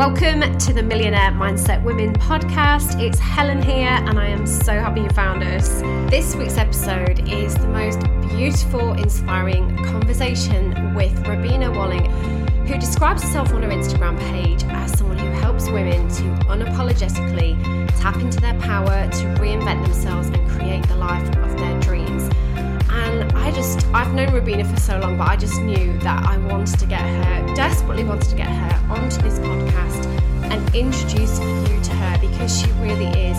Welcome to the Millionaire Mindset Women podcast. It's Helen here, and I am so happy you found us. This week's episode is the most beautiful, inspiring conversation with Robina Walling, who describes herself on her Instagram page as someone who helps women to unapologetically tap into their power to reinvent themselves and create the life of their dreams. I just, I've known Robina for so long, but I just knew that I wanted to get her, desperately wanted to get her onto this podcast and introduce you to her because she really is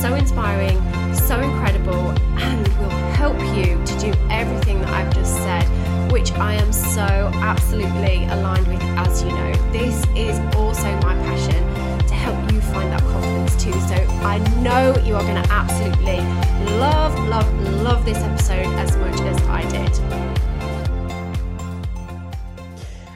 so inspiring, so incredible, and will help you to do everything that I've just said, which I am so absolutely aligned with, as you know. This is also my I know you are going to absolutely love, love, love this episode as much as I did.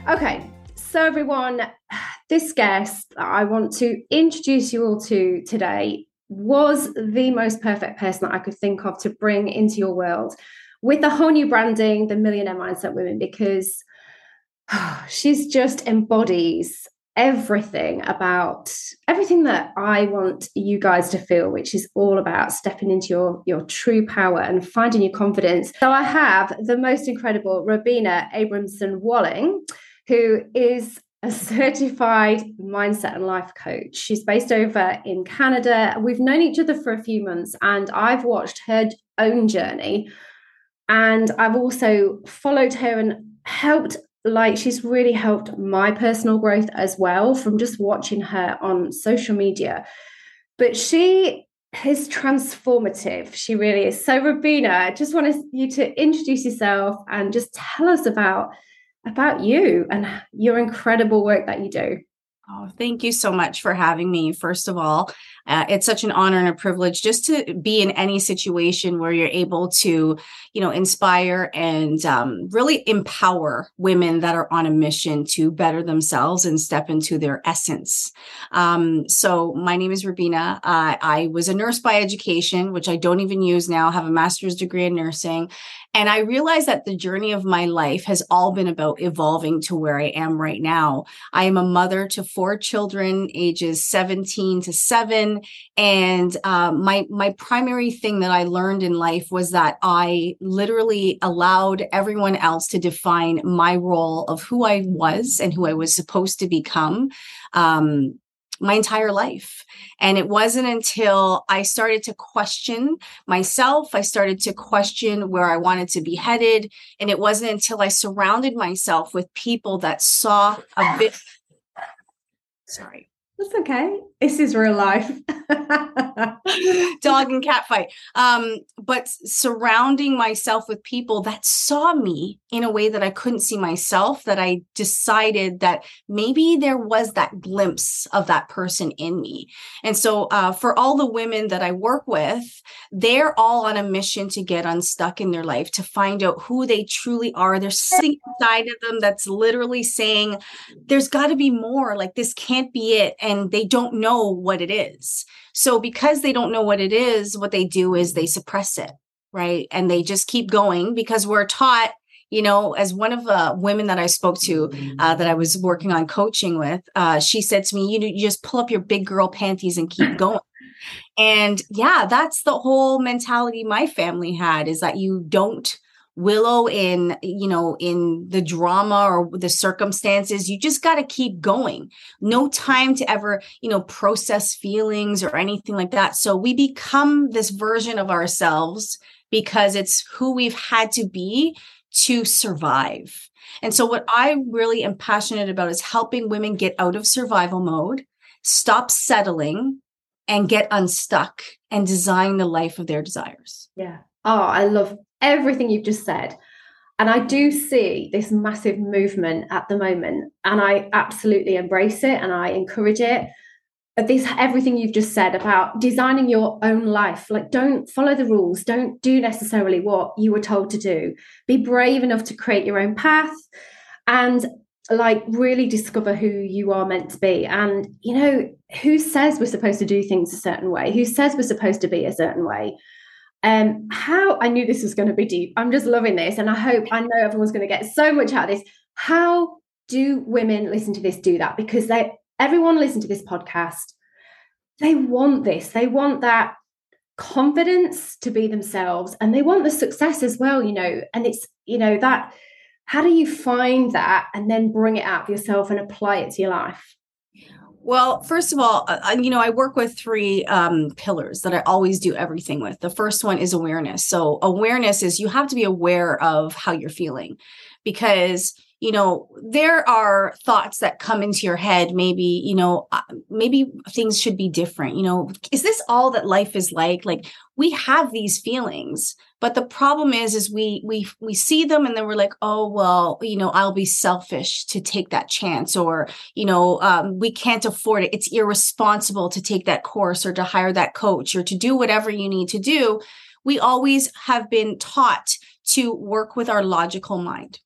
Okay, so everyone, this guest that I want to introduce you all to today was the most perfect person that I could think of to bring into your world with the whole new branding, the Millionaire Mindset Women, because she's just embodies everything about everything that I want you guys to feel, which is all about stepping into your, your true power and finding your confidence. So I have the most incredible Robina Abramson Walling, who is a certified mindset and life coach. She's based over in Canada. We've known each other for a few months and I've watched her own journey. And I've also followed her and helped like she's really helped my personal growth as well from just watching her on social media. But she is transformative. She really is. So, Robina, I just want you to introduce yourself and just tell us about about you and your incredible work that you do. Oh, thank you so much for having me. First of all, uh, it's such an honor and a privilege just to be in any situation where you're able to, you know, inspire and um, really empower women that are on a mission to better themselves and step into their essence. Um, so, my name is Robina. Uh, I was a nurse by education, which I don't even use now. I have a master's degree in nursing, and I realize that the journey of my life has all been about evolving to where I am right now. I am a mother to four children, ages 17 to And uh, my, my primary thing that I learned in life was that I literally allowed everyone else to define my role of who I was and who I was supposed to become. Um, my entire life. And it wasn't until I started to question myself, I started to question where I wanted to be headed. And it wasn't until I surrounded myself with people that saw a bit. Sorry. That's okay. This is real life. Dog and cat fight. Um, but surrounding myself with people that saw me in a way that I couldn't see myself, that I decided that maybe there was that glimpse of that person in me. And so, uh, for all the women that I work with, they're all on a mission to get unstuck in their life, to find out who they truly are. There's something inside of them that's literally saying, there's got to be more. Like, this can't be it. And they don't know what it is. So because they don't know what it is, what they do is they suppress it, right? And they just keep going because we're taught you know, as one of the uh, women that I spoke to uh, that I was working on coaching with, uh, she said to me, you, you just pull up your big girl panties and keep going. and yeah, that's the whole mentality my family had is that you don't willow in you know in the drama or the circumstances you just got to keep going. No time to ever you know process feelings or anything like that. So we become this version of ourselves because it's who we've had to be to survive. And so what i really am passionate about is helping women get out of survival mode stop settling and get unstuck and design the life of their desires. Yeah. Oh i love everything you've just said. And I do see this massive movement at the moment, and I absolutely embrace it and I encourage it. But This everything you've just said about designing your own life. Like, don't follow the rules, don't do necessarily what you were told to do. Be brave enough to create your own path and like really discover who you are meant to be. And, you know, who says we're supposed to do things a certain way? Who says we're supposed to be a certain way? Um, how I knew this was going to be deep. I'm just loving this, and I hope I know everyone's going to get so much out of this. How do women listen to this do that? Because they everyone listen to this podcast they want this they want that confidence to be themselves and they want the success as well you know and it's you know that how do you find that and then bring it out of yourself and apply it to your life well, first of all, uh, you know, I work with three um, pillars that I always do everything with. The first one is awareness. So, awareness is you have to be aware of how you're feeling because you know there are thoughts that come into your head maybe you know uh, maybe things should be different you know is this all that life is like? Like we have these feelings but the problem is is we we we see them and then we're like oh well you know i'll be selfish to take that chance or you know um, we can't afford it. It's irresponsible to take that course or to hire that coach or to do whatever you need to do. We always have been taught to work with our logical mind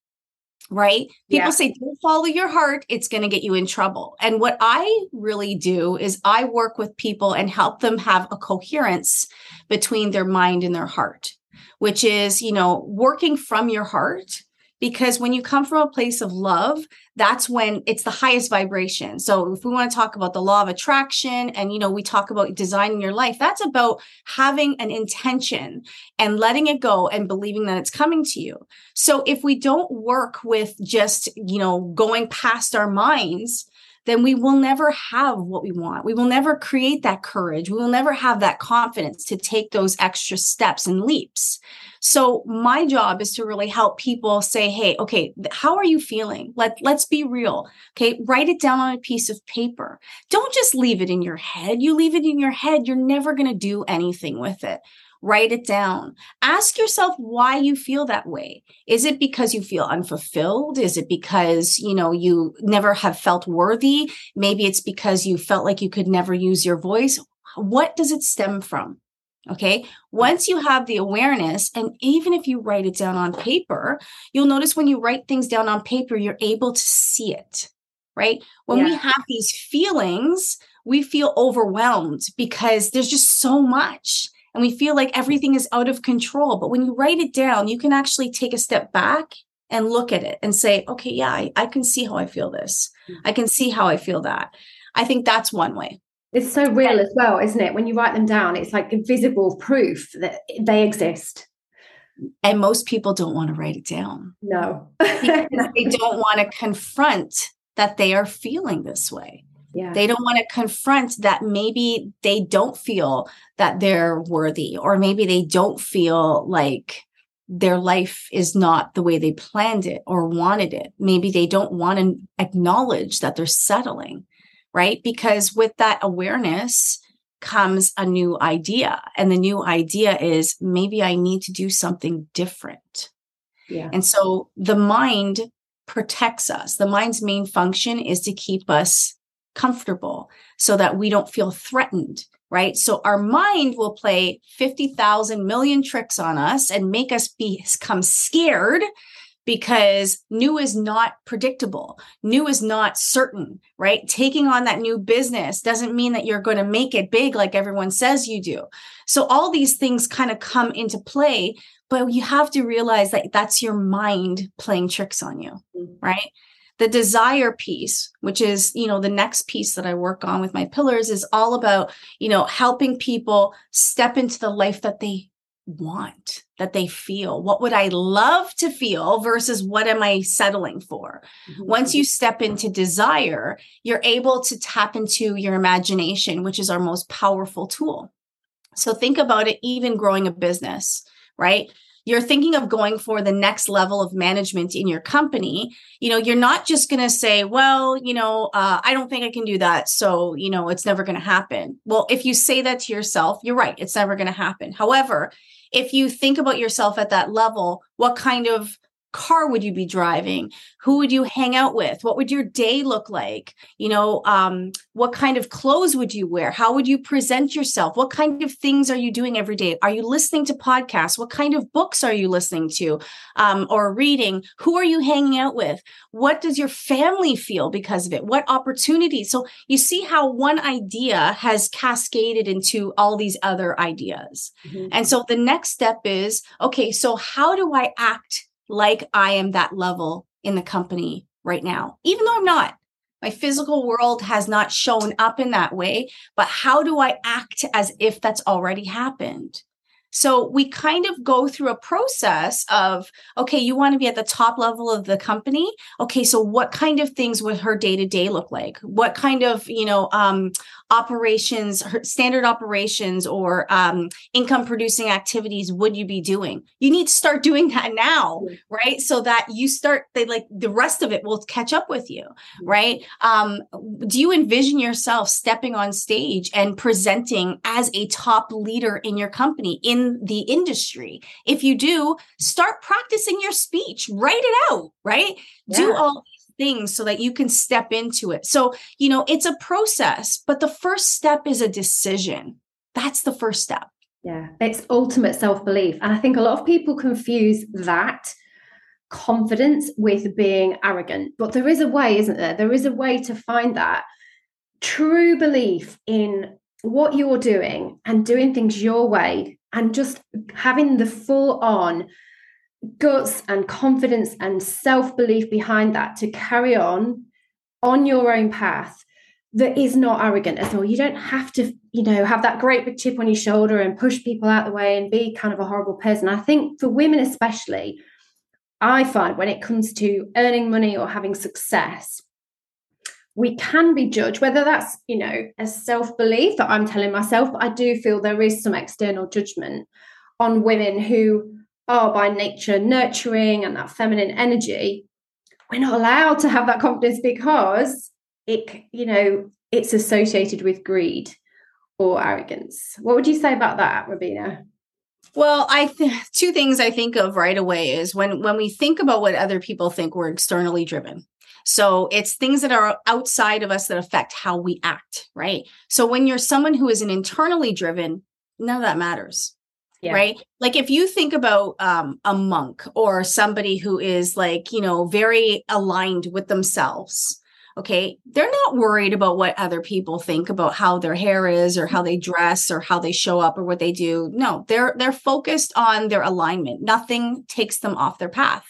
right? People yeah. say, don't follow your heart, it's going to get you in trouble. And what I really do is I work with people and help them have a coherence between their mind and their heart, which is, you know, working from your heart because when you come from a place of love that's when it's the highest vibration. So if we want to talk about the law of attraction and you know we talk about designing your life that's about having an intention and letting it go and believing that it's coming to you. So if we don't work with just you know going past our minds then we will never have what we want. We will never create that courage. We will never have that confidence to take those extra steps and leaps. So my job is to really help people say, "Hey, okay, how are you feeling? Let let's be real. Okay, write it down on a piece of paper. Don't just leave it in your head. You leave it in your head, you're never going to do anything with it write it down. Ask yourself why you feel that way. Is it because you feel unfulfilled? Is it because, you know, you never have felt worthy? Maybe it's because you felt like you could never use your voice. What does it stem from? Okay. Once you have the awareness, and even if you write it down on paper, you'll notice when you write things down on paper, you're able to see it, right? When yeah. we have these feelings, we feel overwhelmed because there's just so much and we feel like everything is out of control. But when you write it down, you can actually take a step back and look at it and say, okay, yeah, I, I can see how I feel this. Mm. I can see how I feel that. I think that's one way. It's so real as well, isn't it? When you write them down, it's like visible proof that they exist. And most people don't want to write it down. No. they don't want to confront that they are feeling this way. Yeah. They don't want to confront that maybe they don't feel that they're worthy, or maybe they don't feel like their life is not the way they planned it or wanted it. Maybe they don't want to acknowledge that they're settling, right? Because with that awareness comes a new idea. And the new idea is maybe I need to do something different. Yeah. And so the mind protects us. The mind's main function is to keep us comfortable so that we don't feel threatened right so our mind will play 50,000 million tricks on us and make us become scared because new is not predictable. New is not certain, right? Taking on that new business doesn't mean that you're going to make it big like everyone says you do. So all these things kind of come into play, but you have to realize that that's your mind playing tricks on you, mm-hmm. right? The desire piece which is you know the next piece that i work on with my pillars is all about you know helping people step into the life that they want that they feel. What would i love to feel versus what am i settling for? Mm-hmm. once you step into desire you're able to tap into your imagination which is our most powerful tool. So think about it even growing a business right you're thinking of going for the next level of management in your company, you know, you're not just going to say, well, you know, uh, I don't think I can do that. So, you know, it's never going to happen. Well, if you say that to yourself, you're right. It's never going to happen. However, if you think about yourself at that level, what kind of car would you be driving? Who would you hang out with? What would your day look like? You know um, what kind of clothes would you wear? How would you present yourself? What kind of things are you doing every day? Are you listening to podcasts? What kind of books are you listening to um, or reading? Who are you hanging out with? What does your family feel because of it? What opportunities? So you see how one idea has cascaded into all these other ideas. Mm-hmm. and so the next step is okay so how do i act like I am that level in the company right now, even though I'm not. My physical world has not shown up in that way, but how do I act as if that's already happened? So we kind of go through a process of, okay, you want to be at the top level of the company. Okay, so what kind of things would her day to day look like? What kind of, you know, um, operations, standard operations or um, income producing activities would you be doing? You need to start doing that now, right? So that you start, they like the rest of it will catch up with you, right? Um, do you envision yourself stepping on stage and presenting as a top leader in your company in the industry? If you do, start practicing your speech, write it out, right? Yeah. Do all things so that you can step into it. So, you know, it's a process, but the first step is a decision. That's the first step. Yeah, it's ultimate self belief. And I think a lot of people confuse that confidence with being arrogant. But there is a way, isn't there? There is a way to find that true belief in what you're doing and doing things your way and just having the full on guts and confidence and self belief behind that to carry on on your own path that is not arrogant at all. You don't have to, you know, have that great big chip on your shoulder and push people out the way and be kind of a horrible person. I think for women, especially, I find when it comes to earning money or having success, we can be judged, whether that's, you know, a self belief that I'm telling myself, but I do feel there is some external judgment on women who are by nature nurturing and that feminine energy, we're not allowed to have that confidence because it, you know, it's associated with greed or arrogance. What would you say about that, Robina? Well, I th- two things I think of right away is when when we think about what other people think we're externally driven. So it's things that are outside of us that affect how we act, right? So when you're someone who is an internally driven, none of that matters yeah. right? Like if you think about um, a monk or somebody who is like you know very aligned with themselves okay they're not worried about what other people think about how their hair is or how they dress or how they show up or what they do. No they're they're focused on their alignment. Nothing takes them off their path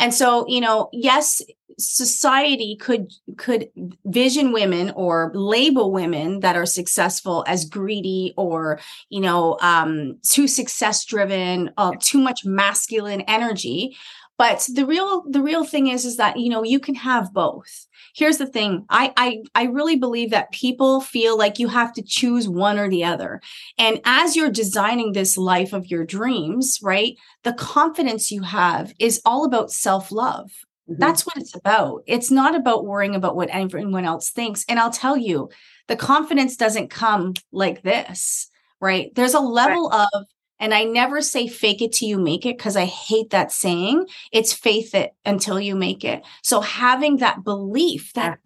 and so you know yes society could could vision women or label women that are successful as greedy or you know um too success driven uh, too much masculine energy. But the real the real thing is is that you know you can have both here's the thing. I, I i really believe that people feel like you have to choose one or the other. And as you're designing this life of your dreams right the confidence you have is all about self-love. Mm-hmm. that's what it's about. It's not about worrying about what anyone else thinks. And i'll tell you the confidence doesn't come like this right? There's a level right. of and I never say fake it till you make it because I hate that saying. It's faith it until you make it. So having that belief, that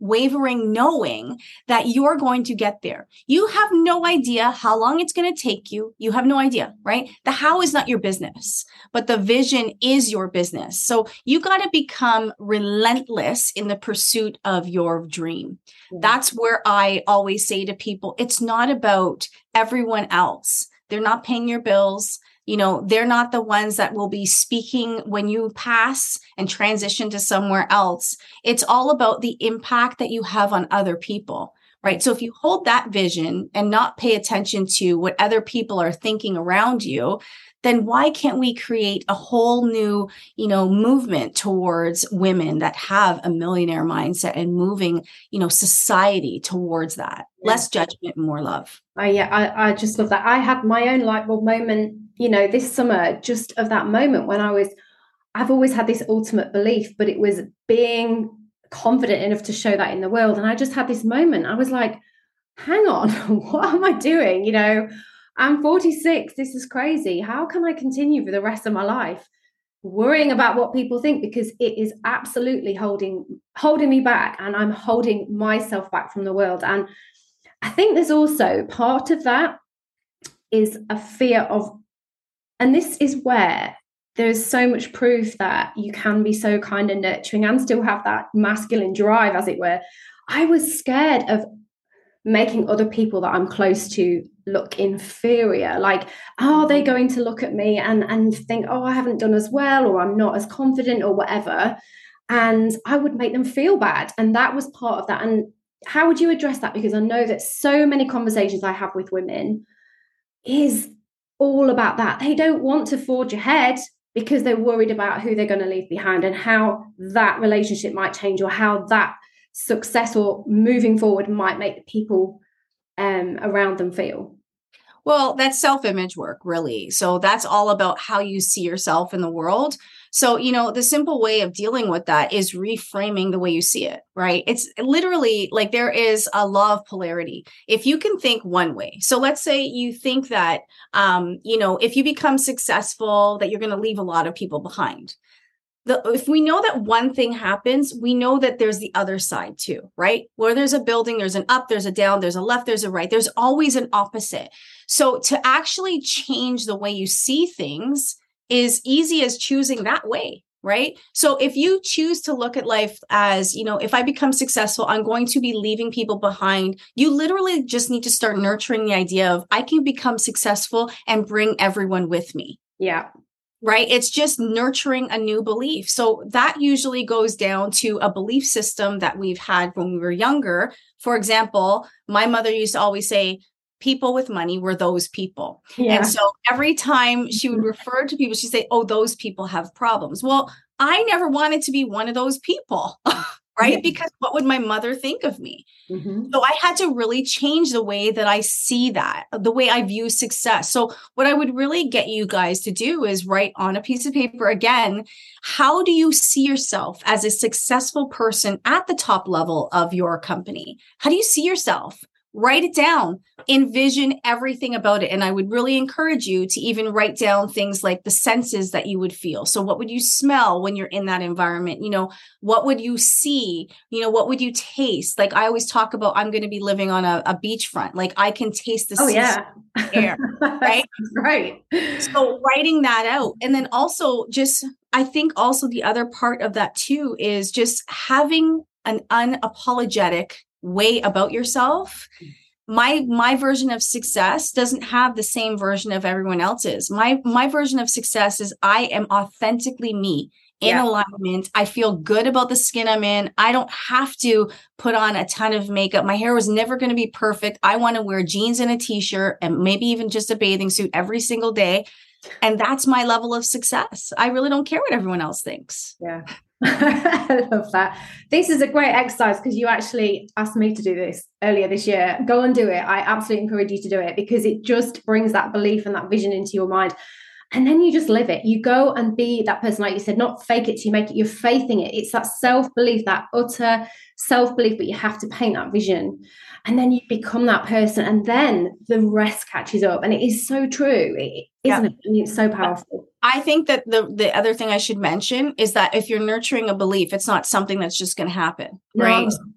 unwavering knowing that you're going to get there. You have no idea how long it's going to take you. You have no idea, right? The how is not your business, but the vision is your business. So you got to become relentless in the pursuit of your dream. That's where I always say to people, it's not about everyone else they're not paying your bills. You know, they're not the ones that will be speaking when you pass and transition to somewhere else. It's all about the impact that you have on other people right? So if you hold that vision and not pay attention to what other people are thinking around you, then why can't we create a whole new, you know, movement towards women that have a millionaire mindset and moving, you know, society towards that? Less judgment, more love. Oh yeah, I, I just love that. I had my own light bulb moment, you know, this summer, just of that moment when I was, I've always had this ultimate belief, but it was being confident enough to show that in the world. And I just had this moment. I was like, hang on, what am I doing? You know, I'm 46. This is crazy. How can I continue for the rest of my life worrying about what people think because it is absolutely holding holding me back and I'm holding myself back from the world. And I think there's also part of that is a fear of and this is where there's so much proof that you can be so kind and nurturing and still have that masculine drive as it were. I was scared of making other people that I'm close to look inferior like oh, are they mm-hmm. going to look at me and and think oh I haven't done as well or I'm not as confident or whatever and I would make them feel bad. And that was part of that. And how would you address that? Because I know that so many conversations I have with women is all about that. They don't want to forge ahead because they're worried about who they're going to leave behind and how that relationship might change or how that success or moving forward might make the people um, around them feel. Well, that's self image work, really. So that's all about how you see yourself in the world. So, you know, the simple way of dealing with that is reframing the way you see it, right? It's literally like there is a law of polarity. If you can think one way, so let's say you think that, um, you know, if you become successful, that you're going to leave a lot of people behind the if we know that one thing happens we know that there's the other side too right? Where there's a building there's an up there's a down there's a left there's a right there's always an opposite. So to actually change the way you see things is easy as choosing that way right? So if you choose to look at life as you know if i become successful i'm going to be leaving people behind. You literally just need to start nurturing the idea of i can become successful and bring everyone with me. Yeah right? It's just nurturing a new belief. So that usually goes down to a belief system that we've had when we were younger. For example, my mother used to always say, people with money were those people. Yeah. And so every time she would refer to people, she'd say, oh, those people have problems. Well, I never wanted to be one of those people. right? Yeah. Because what would my mother think of me? Mm-hmm. So I had to really change the way that I see that, the way I view success. So, what I would really get you guys to do is write on a piece of paper again how do you see yourself as a successful person at the top level of your company? How do you see yourself? Write it down envision everything about it. And i would really encourage you to even write down things like the senses that you would feel. So what would you smell when you're in that environment? You know what would you see? You know what would you taste? Like i always talk about i'm going to be living on a, a beachfront. Like i can taste the oh, yeah. air right? Right. So writing that out. And then also just i think also the other part of that too is just having an unapologetic way about yourself my my version of success doesn't have the same version of everyone else's. My my version of success is i am authentically me in yeah. alignment. I feel good about the skin i'm in. I don't have to put on a ton of makeup. My hair was never going to be perfect. I want to wear jeans and a t-shirt and maybe even just a bathing suit every single day. And that's my level of success. I really don't care what everyone else thinks. Yeah I love that. This is a great exercise because you actually asked me to do this earlier this year. Go and do it. I absolutely encourage you to do it because it just brings that belief and that vision into your mind. And then you just live it. You go and be that person, like you said, not fake it to make it. You're faithing it. It's that self belief, that utter self belief, but you have to paint that vision. And then you become that person. And then the rest catches up. And it is so true, isn't yeah. it? It's so powerful. I think that the the other thing I should mention is that if you're nurturing a belief, it's not something that's just going to happen, right? No.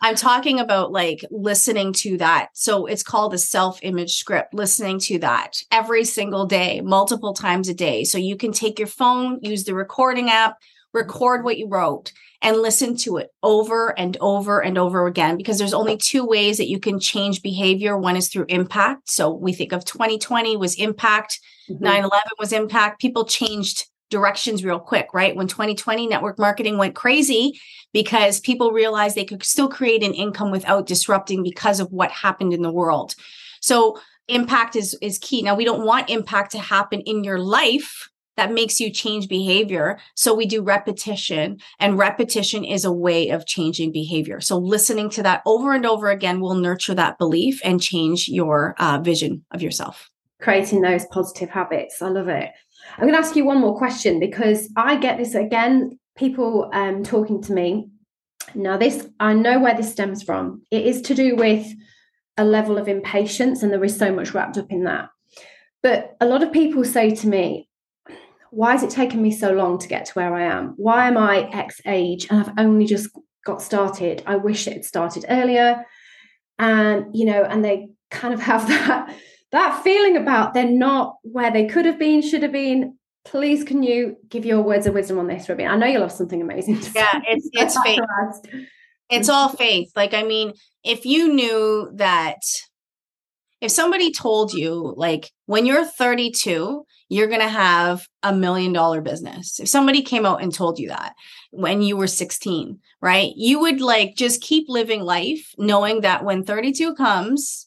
I'm talking about like listening to that. So it's called a self image script, listening to that every single day, multiple times a day. So you can take your phone, use the recording app, record what you wrote and listen to it over and over and over again because there's only two ways that you can change behavior. One is through impact. So we think of 2020 was impact, mm-hmm. 9/11 was impact. People changed directions real quick, right? When 2020 network marketing went crazy because people realized they could still create an income without disrupting because of what happened in the world. So impact is is key. Now we don't want impact to happen in your life that makes you change behavior. So we do repetition, and repetition is a way of changing behavior. So listening to that over and over again will nurture that belief and change your uh, vision of yourself. Creating those positive habits. I love it. I'm going to ask you one more question because I get this again, people um, talking to me. Now, this, I know where this stems from. It is to do with a level of impatience, and there is so much wrapped up in that. But a lot of people say to me, why has it taken me so long to get to where I am? Why am I X age and I've only just got started? I wish it had started earlier. And, you know, and they kind of have that that feeling about they're not where they could have been, should have been. Please, can you give your words of wisdom on this, Ruby? I know you'll have something amazing. Yeah, it's it's faith. It's all faith. Like, I mean, if you knew that if somebody told you, like, when you're 32, you're going to have a million dollar business. If somebody came out and told you that when you were 16, right? You would like just keep living life knowing that when 32 comes,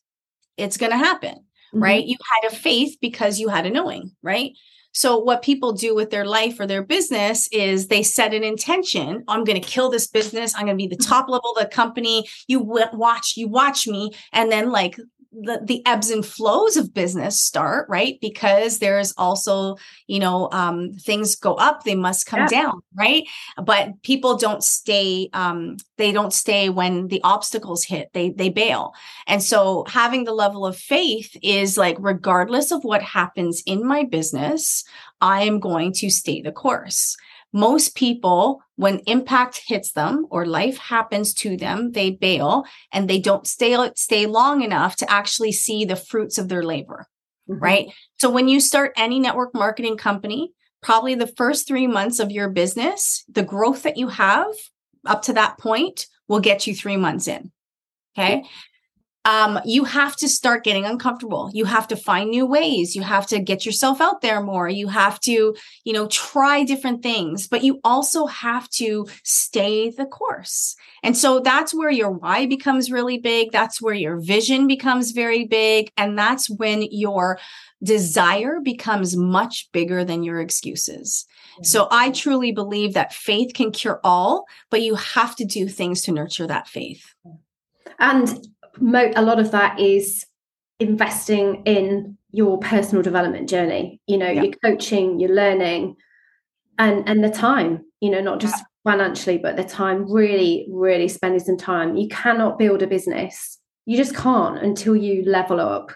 it's going to happen, mm-hmm. right? You had a faith because you had a knowing, right? So what people do with their life or their business is they set an intention. I'm going to kill this business. I'm going to be the mm-hmm. top level of the company. You watch, you watch me. And then like the, the ebbs and flows of business start right? Because there's also you know um, things go up they must come yeah. down right? But people don't stay um, they don't stay when the obstacles hit they they bail. And so having the level of faith is like regardless of what happens in my business i am going to stay the course most people, when impact hits them or life happens to them, they bail and they don't stay, stay long enough to actually see the fruits of their labor. Mm-hmm. Right. So when you start any network marketing company, probably the first three months of your business, the growth that you have up to that point will get you three months in. Okay um, you have to start getting uncomfortable. You have to find new ways. You have to get yourself out there more. You have to, you know, try different things, but you also have to stay the course. And so that's where your why becomes really big. That's where your vision becomes very big. And that's when your desire becomes much bigger than your excuses. So I truly believe that faith can cure all, but you have to do things to nurture that faith. And mo- a lot of that is investing in your personal development journey you know yeah. your coaching your learning and and the time you know not just yeah. financially but the time really really spending some time you cannot build a business you just can't until you level up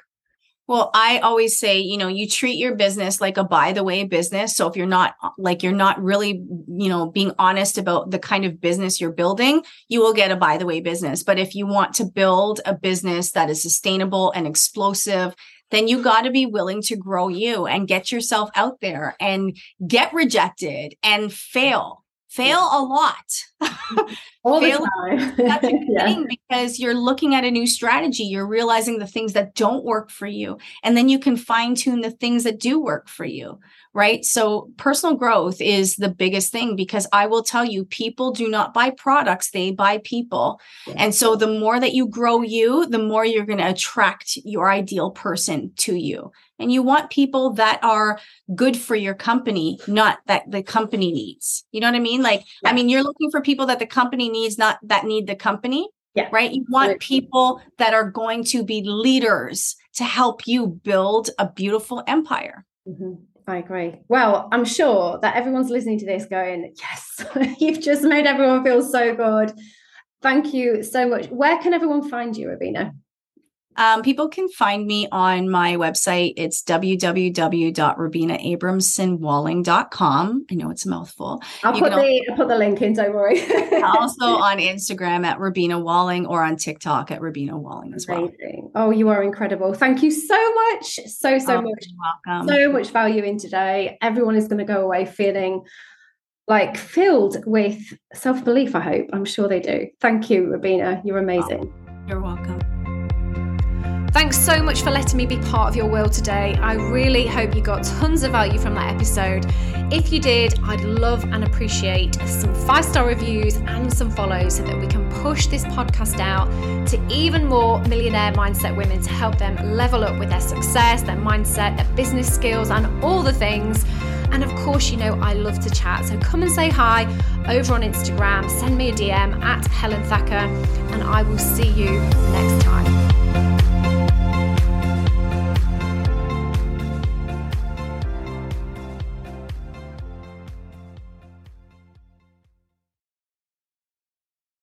well, I always say, you know, you treat your business like a by the way business. So if you're not like you're not really, you know, being honest about the kind of business you're building, you will get a by the way business. But if you want to build a business that is sustainable and explosive, then you got to be willing to grow you and get yourself out there and get rejected and fail fail a lot. All the time. that's a good yeah. thing because you're looking at a new strategy. You're realizing the things that don't work for you. And then you can fine tune the things that do work for you. Right. So personal growth is the biggest thing because I will tell you, people do not buy products, they buy people. Yeah. And so the more that you grow you, the more you're going to attract your ideal person to you and you want people that are good for your company not that the company needs you know what i mean like yeah. i mean you're looking for people that the company needs not that need the company yeah. right you want people that are going to be leaders to help you build a beautiful empire mm-hmm. I agree. Well, I'm sure that everyone's listening to this going, yes, you've just made everyone feel so good. Thank you so much. Where can everyone find you, Robina? Um, people can find me on my website. It's www.robinaabramsonwalling.com. I know it's a mouthful. I'll put, the, I'll put the link in, don't worry. also on Instagram at Robina Walling or on TikTok at Robina Walling as Amazing. well. Oh, you are incredible. Thank you so much. So, so oh, much. welcome. So much value in today. Everyone is going to go away feeling like filled with self belief, I hope. I'm sure they do. Thank you, Robina. You're amazing. Oh, you're welcome. Thanks so much for letting me be part of your world today. I really hope you got tons of value from that episode. If you did, I'd love and appreciate some five star reviews and some follows so that we can push this podcast out to even more millionaire mindset women to help them level up with their success, their mindset, their business skills, and all the things. And of course, you know, I love to chat. So come and say hi over on Instagram, send me a DM at Helen Thacker, and I will see you next time.